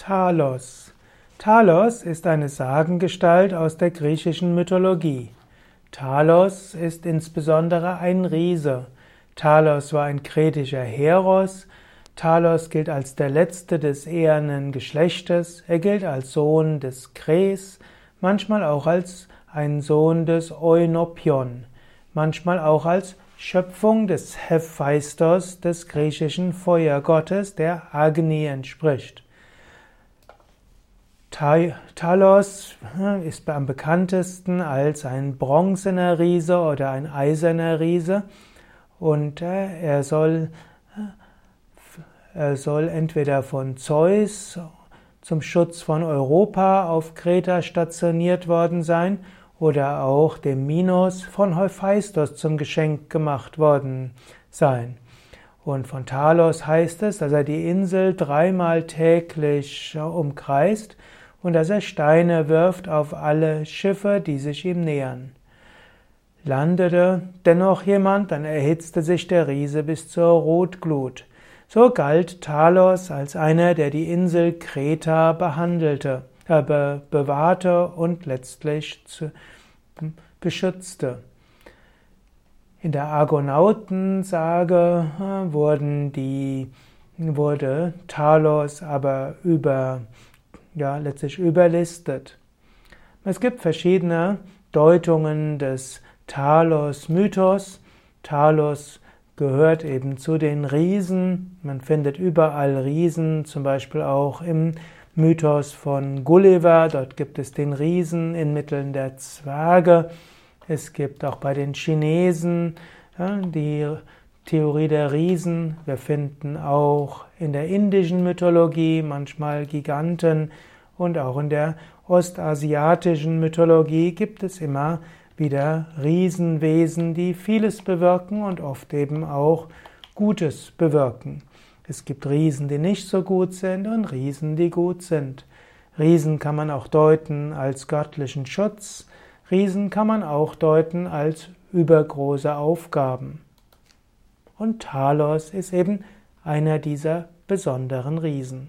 Talos. Talos ist eine Sagengestalt aus der griechischen Mythologie. Talos ist insbesondere ein Riese. Talos war ein kretischer Heros. Talos gilt als der letzte des ehernen Geschlechtes. Er gilt als Sohn des Kres, manchmal auch als ein Sohn des Oinopion, manchmal auch als Schöpfung des Hephaistos, des griechischen Feuergottes, der Agni entspricht. Talos hm, ist am bekanntesten als ein bronzener Riese oder ein eiserner Riese und äh, er soll, äh, er soll entweder von Zeus zum Schutz von Europa auf Kreta stationiert worden sein oder auch dem Minos von Hephaistos zum Geschenk gemacht worden sein. Und von Talos heißt es, dass er die Insel dreimal täglich umkreist und dass er Steine wirft auf alle Schiffe, die sich ihm nähern. Landete dennoch jemand, dann erhitzte sich der Riese bis zur Rotglut. So galt Talos als einer, der die Insel Kreta behandelte, äh, be bewahrte und letztlich zu, beschützte. In der Argonautensage äh, wurden die, wurde Talos aber über ja, letztlich überlistet. Es gibt verschiedene Deutungen des Talos-Mythos. Talos gehört eben zu den Riesen. Man findet überall Riesen, zum Beispiel auch im Mythos von Gulliver. Dort gibt es den Riesen inmitten der Zwerge. Es gibt auch bei den Chinesen ja, die Theorie der Riesen. Wir finden auch in der indischen Mythologie manchmal Giganten und auch in der ostasiatischen Mythologie gibt es immer wieder Riesenwesen, die vieles bewirken und oft eben auch Gutes bewirken. Es gibt Riesen, die nicht so gut sind und Riesen, die gut sind. Riesen kann man auch deuten als göttlichen Schutz. Riesen kann man auch deuten als übergroße Aufgaben. Und Talos ist eben einer dieser besonderen Riesen.